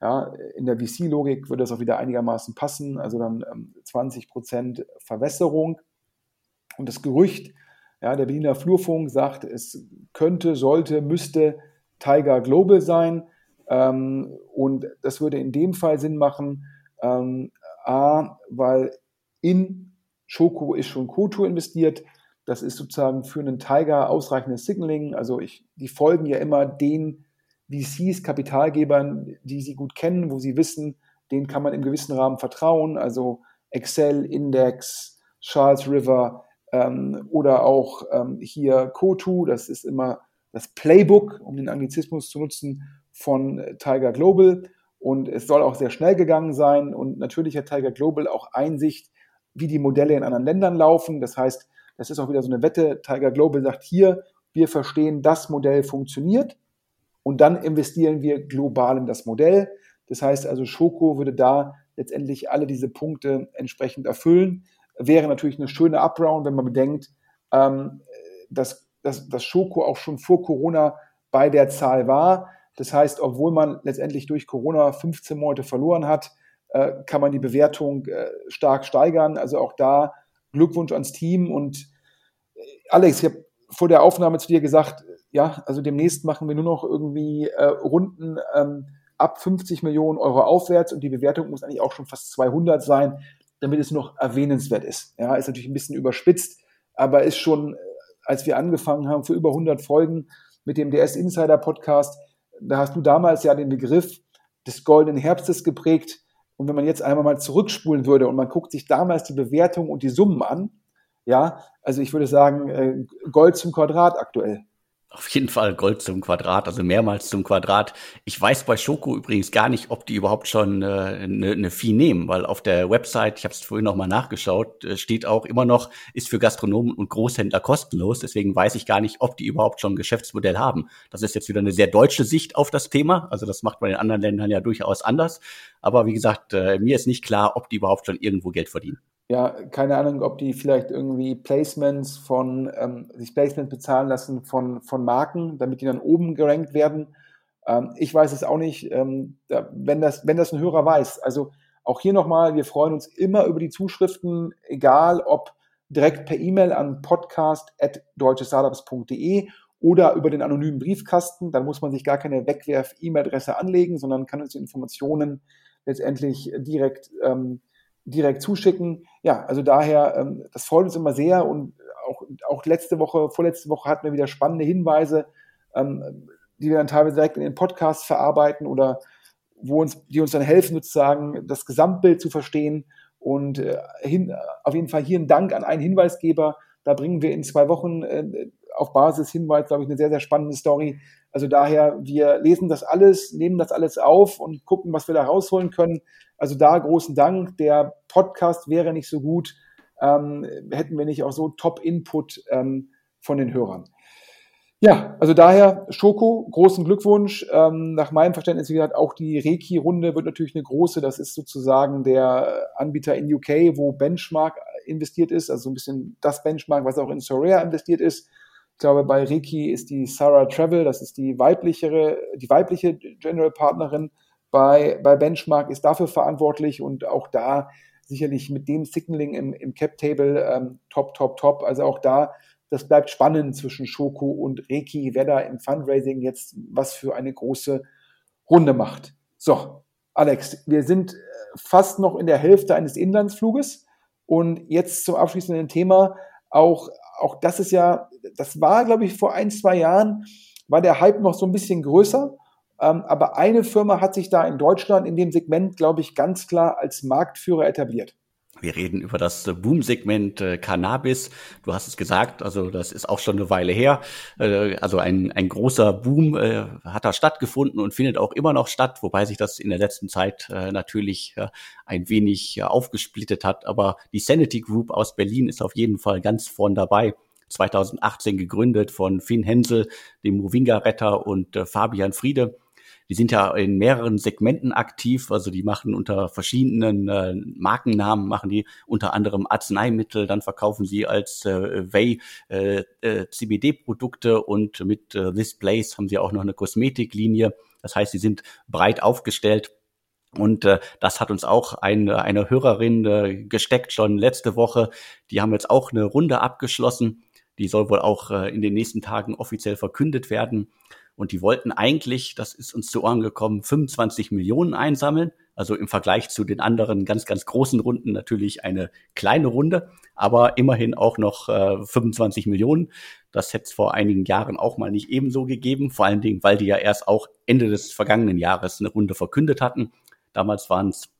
Ja, in der VC-Logik würde das auch wieder einigermaßen passen, also dann ähm, 20 Prozent Verwässerung. Und das Gerücht, ja, der Berliner Flurfunk sagt, es könnte, sollte, müsste Tiger Global sein. Ähm, und das würde in dem Fall Sinn machen, ähm, A, weil in Schoko ist schon Koto investiert. Das ist sozusagen für einen Tiger ausreichendes Signaling. Also ich, die folgen ja immer den VCs, Kapitalgebern, die sie gut kennen, wo sie wissen, denen kann man im gewissen Rahmen vertrauen. Also Excel, Index, Charles River ähm, oder auch ähm, hier Kotu. Das ist immer das Playbook, um den Anglizismus zu nutzen, von Tiger Global. Und es soll auch sehr schnell gegangen sein. Und natürlich hat Tiger Global auch Einsicht, wie die Modelle in anderen Ländern laufen. Das heißt, das ist auch wieder so eine Wette. Tiger Global sagt hier, wir verstehen, das Modell funktioniert und dann investieren wir global in das Modell. Das heißt also, Schoko würde da letztendlich alle diese Punkte entsprechend erfüllen. Wäre natürlich eine schöne Upround, wenn man bedenkt, ähm, dass, dass, dass Schoko auch schon vor Corona bei der Zahl war. Das heißt, obwohl man letztendlich durch Corona 15 Monate verloren hat, äh, kann man die Bewertung äh, stark steigern. Also auch da Glückwunsch ans Team. Und äh, Alex, ich habe vor der Aufnahme zu dir gesagt, ja, also demnächst machen wir nur noch irgendwie äh, Runden ähm, ab 50 Millionen Euro aufwärts und die Bewertung muss eigentlich auch schon fast 200 sein, damit es noch erwähnenswert ist. Ja, ist natürlich ein bisschen überspitzt, aber ist schon, äh, als wir angefangen haben, für über 100 Folgen mit dem DS Insider Podcast, da hast du damals ja den Begriff des goldenen Herbstes geprägt. Und wenn man jetzt einmal mal zurückspulen würde und man guckt sich damals die Bewertung und die Summen an, ja, also ich würde sagen, äh, Gold zum Quadrat aktuell. Auf jeden Fall Gold zum Quadrat, also mehrmals zum Quadrat. Ich weiß bei Schoko übrigens gar nicht, ob die überhaupt schon eine äh, ne, ne Fee nehmen, weil auf der Website, ich habe es vorhin noch mal nachgeschaut, äh, steht auch immer noch, ist für Gastronomen und Großhändler kostenlos. Deswegen weiß ich gar nicht, ob die überhaupt schon ein Geschäftsmodell haben. Das ist jetzt wieder eine sehr deutsche Sicht auf das Thema. Also das macht man in anderen Ländern ja durchaus anders. Aber wie gesagt, äh, mir ist nicht klar, ob die überhaupt schon irgendwo Geld verdienen ja, keine Ahnung, ob die vielleicht irgendwie Placements von, ähm, sich Placements bezahlen lassen von, von Marken, damit die dann oben gerankt werden. Ähm, ich weiß es auch nicht, ähm, da, wenn, das, wenn das ein Hörer weiß. Also auch hier nochmal, wir freuen uns immer über die Zuschriften, egal ob direkt per E-Mail an podcast.deutschestartups.de oder über den anonymen Briefkasten. Dann muss man sich gar keine Wegwerf-E-Mail-Adresse anlegen, sondern kann uns die Informationen letztendlich direkt ähm, direkt zuschicken. Ja, also daher, ähm, das freut uns immer sehr und auch, auch letzte Woche, vorletzte Woche hatten wir wieder spannende Hinweise, ähm, die wir dann teilweise direkt in den Podcasts verarbeiten oder wo uns, die uns dann helfen, sozusagen das Gesamtbild zu verstehen. Und äh, hin, auf jeden Fall hier ein Dank an einen Hinweisgeber. Da bringen wir in zwei Wochen äh, auf Basis Hinweis, glaube ich, eine sehr, sehr spannende Story. Also daher, wir lesen das alles, nehmen das alles auf und gucken, was wir da rausholen können. Also da großen Dank. Der Podcast wäre nicht so gut, ähm, hätten wir nicht auch so Top-Input ähm, von den Hörern. Ja, also daher Schoko, großen Glückwunsch. Ähm, nach meinem Verständnis, wie gesagt, auch die Reiki-Runde wird natürlich eine große. Das ist sozusagen der Anbieter in UK, wo Benchmark investiert ist, also ein bisschen das Benchmark, was auch in Soraya investiert ist. Ich glaube, bei Reiki ist die Sarah Travel, das ist die weiblichere, die weibliche General Partnerin bei, bei Benchmark, ist dafür verantwortlich und auch da sicherlich mit dem Signaling im, im Cap Table ähm, top, top, top. Also auch da, das bleibt spannend zwischen Schoko und Reiki, wer da im Fundraising jetzt was für eine große Runde macht. So, Alex, wir sind äh, fast noch in der Hälfte eines Inlandsfluges und jetzt zum abschließenden Thema auch auch das ist ja, das war, glaube ich, vor ein, zwei Jahren, war der Hype noch so ein bisschen größer. Ähm, aber eine Firma hat sich da in Deutschland in dem Segment, glaube ich, ganz klar als Marktführer etabliert. Wir reden über das äh, Boom-Segment äh, Cannabis. Du hast es gesagt, also das ist auch schon eine Weile her. Äh, also ein, ein großer Boom äh, hat da stattgefunden und findet auch immer noch statt, wobei sich das in der letzten Zeit äh, natürlich äh, ein wenig aufgesplittet hat. Aber die Sanity Group aus Berlin ist auf jeden Fall ganz vorn dabei. 2018 gegründet von Finn Hensel, dem Movinga-Retter und äh, Fabian Friede. Die sind ja in mehreren Segmenten aktiv, also die machen unter verschiedenen äh, Markennamen, machen die unter anderem Arzneimittel, dann verkaufen sie als äh, Whey äh, äh, CBD-Produkte und mit äh, This Place haben sie auch noch eine Kosmetiklinie. Das heißt, sie sind breit aufgestellt. Und äh, das hat uns auch eine, eine Hörerin äh, gesteckt schon letzte Woche. Die haben jetzt auch eine Runde abgeschlossen. Die soll wohl auch äh, in den nächsten Tagen offiziell verkündet werden. Und die wollten eigentlich, das ist uns zu Ohren gekommen, 25 Millionen einsammeln. Also im Vergleich zu den anderen ganz, ganz großen Runden natürlich eine kleine Runde, aber immerhin auch noch äh, 25 Millionen. Das hätte es vor einigen Jahren auch mal nicht ebenso gegeben. Vor allen Dingen, weil die ja erst auch Ende des vergangenen Jahres eine Runde verkündet hatten. Damals waren es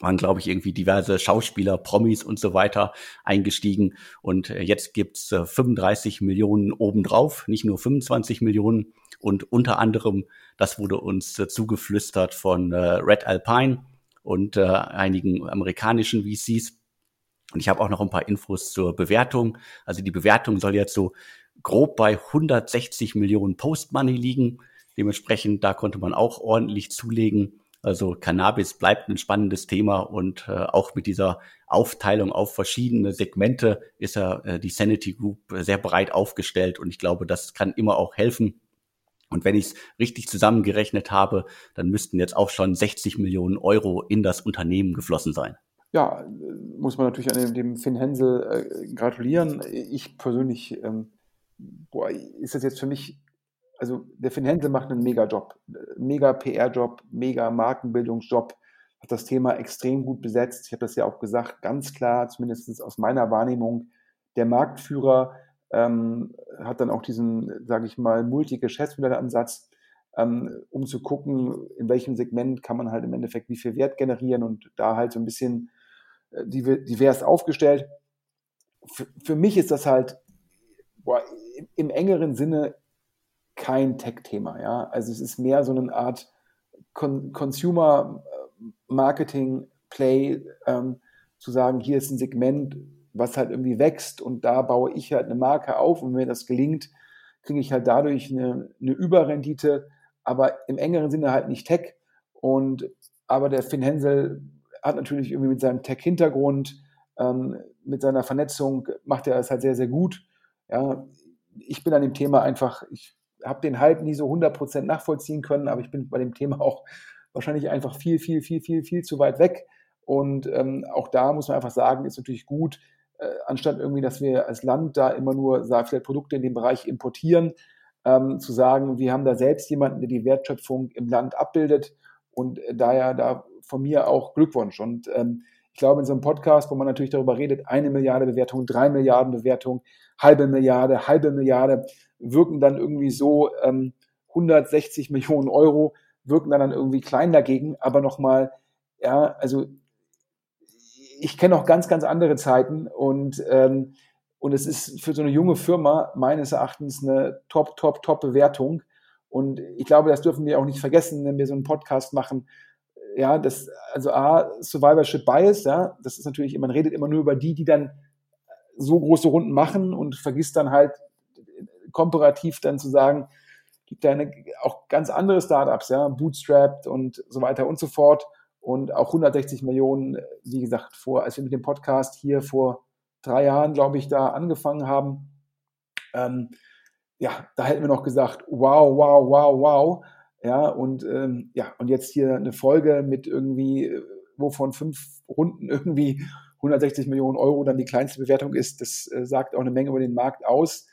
waren, glaube ich, irgendwie diverse Schauspieler, Promis und so weiter eingestiegen. Und äh, jetzt gibt's 35 äh, Millionen obendrauf, nicht nur 25 Millionen. Und unter anderem, das wurde uns äh, zugeflüstert von Red Alpine und einigen amerikanischen VCs. Und ich habe auch noch ein paar Infos zur Bewertung. Also die Bewertung soll jetzt so grob bei 160 Millionen Post-Money liegen. Dementsprechend, da konnte man auch ordentlich zulegen. Also Cannabis bleibt ein spannendes Thema und äh, auch mit dieser Aufteilung auf verschiedene Segmente ist ja äh, die Sanity Group sehr breit aufgestellt und ich glaube, das kann immer auch helfen. Und wenn ich es richtig zusammengerechnet habe, dann müssten jetzt auch schon 60 Millionen Euro in das Unternehmen geflossen sein. Ja, muss man natürlich an dem Finn Hensel äh, gratulieren. Ich persönlich, ähm, boah, ist das jetzt für mich also der Finn Hensel macht einen mega Job, mega PR-Job, mega Markenbildungsjob, hat das Thema extrem gut besetzt. Ich habe das ja auch gesagt, ganz klar, zumindest aus meiner Wahrnehmung, der Marktführer ähm, hat dann auch diesen, sage ich mal, Multi-Geschäftsmodellansatz, ähm, um zu gucken, in welchem Segment kann man halt im Endeffekt wie viel Wert generieren und da halt so ein bisschen äh, divers aufgestellt. Für, für mich ist das halt boah, im, im engeren Sinne kein Tech-Thema. Ja? Also es ist mehr so eine Art Con Consumer äh, Marketing Play, ähm, zu sagen, hier ist ein Segment, was halt irgendwie wächst und da baue ich halt eine Marke auf und wenn mir das gelingt, kriege ich halt dadurch eine, eine Überrendite, aber im engeren Sinne halt nicht Tech. Und aber der Finn Hensel hat natürlich irgendwie mit seinem Tech-Hintergrund, ähm, mit seiner Vernetzung, macht er das halt sehr, sehr gut. Ja, ich bin an dem Thema einfach, ich habe den Hype nie so 100% nachvollziehen können, aber ich bin bei dem Thema auch wahrscheinlich einfach viel, viel, viel, viel, viel zu weit weg. Und ähm, auch da muss man einfach sagen, ist natürlich gut, äh, anstatt irgendwie, dass wir als Land da immer nur sag, vielleicht Produkte in dem Bereich importieren, ähm, zu sagen, wir haben da selbst jemanden, der die Wertschöpfung im Land abbildet. Und äh, daher da von mir auch Glückwunsch. Und ähm, ich glaube, in so einem Podcast, wo man natürlich darüber redet, eine Milliarde Bewertung, drei Milliarden Bewertung, halbe Milliarde, halbe Milliarde, wirken dann irgendwie so ähm, 160 Millionen Euro, wirken dann, dann irgendwie klein dagegen, aber nochmal, ja, also ich kenne auch ganz, ganz andere Zeiten und, ähm, und es ist für so eine junge Firma meines Erachtens eine top, top, top Bewertung. Und ich glaube, das dürfen wir auch nicht vergessen, wenn wir so einen Podcast machen. Ja, das, also A, Survivorship Bias, ja, das ist natürlich, man redet immer nur über die, die dann so große Runden machen und vergisst dann halt komparativ dann zu sagen, gibt da eine, auch ganz andere Startups, ja, Bootstrapped und so weiter und so fort. Und auch 160 Millionen, wie gesagt, vor, als wir mit dem Podcast hier vor drei Jahren, glaube ich, da angefangen haben, ähm, ja, da hätten wir noch gesagt, wow, wow, wow, wow. Ja, und ähm, ja, und jetzt hier eine Folge mit irgendwie, wovon fünf Runden irgendwie 160 Millionen Euro dann die kleinste Bewertung ist, das äh, sagt auch eine Menge über den Markt aus.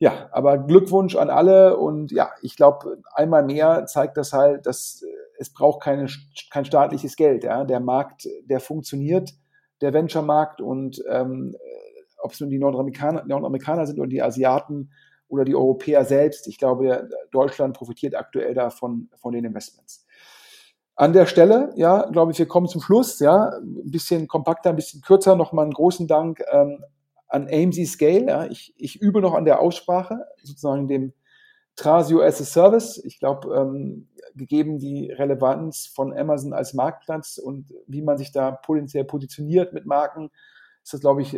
Ja, aber Glückwunsch an alle und ja, ich glaube, einmal mehr zeigt das halt, dass äh, es braucht keine, kein staatliches Geld. Ja? Der Markt, der funktioniert, der Venture-Markt und ähm, äh, ob es nun die Nordamerikaner, Nordamerikaner sind oder die Asiaten oder die Europäer selbst, ich glaube, Deutschland profitiert aktuell davon von den Investments. An der Stelle, ja, glaube ich, wir kommen zum Schluss, ja, ein bisschen kompakter, ein bisschen kürzer, nochmal einen großen Dank ähm, an AMC Scale. Ja. Ich, ich übe noch an der Aussprache, sozusagen dem Trasio as a Service. Ich glaube, ähm, gegeben die Relevanz von Amazon als Marktplatz und wie man sich da potenziell positioniert mit Marken, ist das, glaube ich,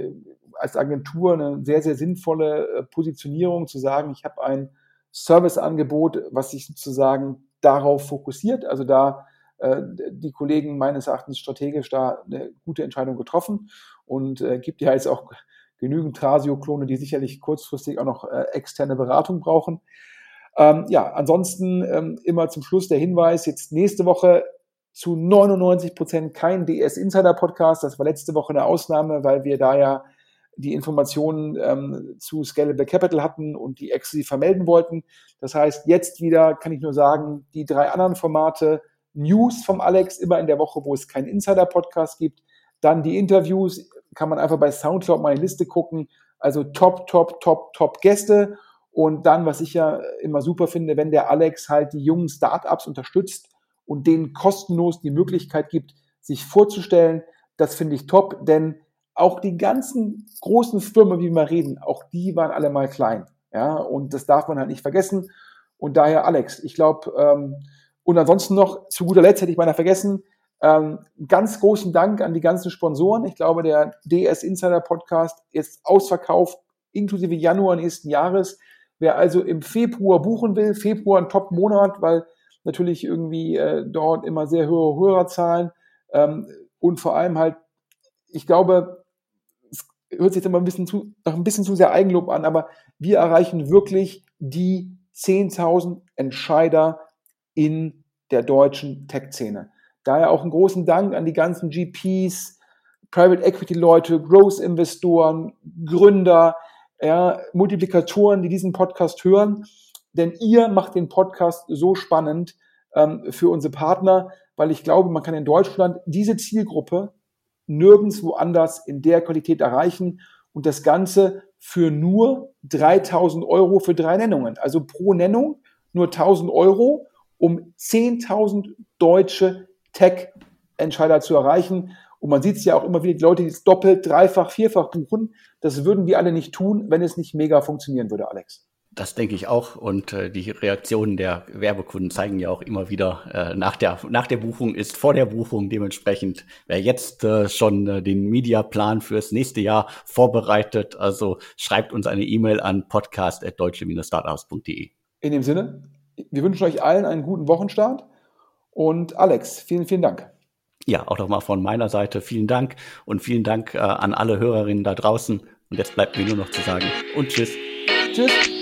als Agentur eine sehr, sehr sinnvolle äh, Positionierung zu sagen, ich habe ein Serviceangebot, was sich sozusagen darauf fokussiert. Also da äh, die Kollegen meines Erachtens strategisch da eine gute Entscheidung getroffen und äh, gibt ja jetzt auch genügend Trasio-Klone, die sicherlich kurzfristig auch noch äh, externe Beratung brauchen. Ähm, ja, ansonsten ähm, immer zum Schluss der Hinweis, jetzt nächste Woche zu 99 Prozent kein DS Insider Podcast. Das war letzte Woche eine Ausnahme, weil wir da ja die Informationen ähm, zu Scalable Capital hatten und die Exi vermelden wollten. Das heißt, jetzt wieder kann ich nur sagen, die drei anderen Formate, News vom Alex, immer in der Woche, wo es keinen Insider-Podcast gibt. Dann die Interviews, kann man einfach bei Soundcloud meine Liste gucken. Also top, top, top, top Gäste. Und dann, was ich ja immer super finde, wenn der Alex halt die jungen Startups unterstützt und denen kostenlos die Möglichkeit gibt, sich vorzustellen, das finde ich top, denn auch die ganzen großen Firmen, wie wir reden, auch die waren alle mal klein. Ja, und das darf man halt nicht vergessen. Und daher, Alex, ich glaube, ähm, und ansonsten noch, zu guter Letzt hätte ich meiner vergessen, ähm, ganz großen Dank an die ganzen Sponsoren. Ich glaube, der DS Insider Podcast ist ausverkauft, inklusive Januar nächsten Jahres. Wer also im Februar buchen will, Februar ein Top-Monat, weil natürlich irgendwie äh, dort immer sehr hohe Hörerzahlen ähm, und vor allem halt, ich glaube, es hört sich immer ein bisschen zu, noch ein bisschen zu sehr Eigenlob an, aber wir erreichen wirklich die 10.000 Entscheider in der deutschen Tech-Szene. Daher auch einen großen Dank an die ganzen GPs, Private Equity Leute, Growth Investoren, Gründer, ja, Multiplikatoren, die diesen Podcast hören. Denn ihr macht den Podcast so spannend ähm, für unsere Partner, weil ich glaube, man kann in Deutschland diese Zielgruppe nirgendwo anders in der Qualität erreichen und das Ganze für nur 3000 Euro für drei Nennungen. Also pro Nennung nur 1000 Euro, um 10.000 deutsche Tech-Entscheider zu erreichen. Und man sieht es ja auch immer wieder, die Leute, die es doppelt, dreifach, vierfach buchen. Das würden wir alle nicht tun, wenn es nicht mega funktionieren würde, Alex. Das denke ich auch. Und äh, die Reaktionen der Werbekunden zeigen ja auch immer wieder, äh, nach, der, nach der Buchung ist vor der Buchung dementsprechend, wer jetzt äh, schon äh, den Mediaplan fürs nächste Jahr vorbereitet, also schreibt uns eine E-Mail an podcast.deutsche-startups.de. In dem Sinne, wir wünschen euch allen einen guten Wochenstart. Und Alex, vielen, vielen Dank. Ja, auch nochmal von meiner Seite vielen Dank und vielen Dank äh, an alle Hörerinnen da draußen. Und jetzt bleibt mir nur noch zu sagen und tschüss. Tschüss.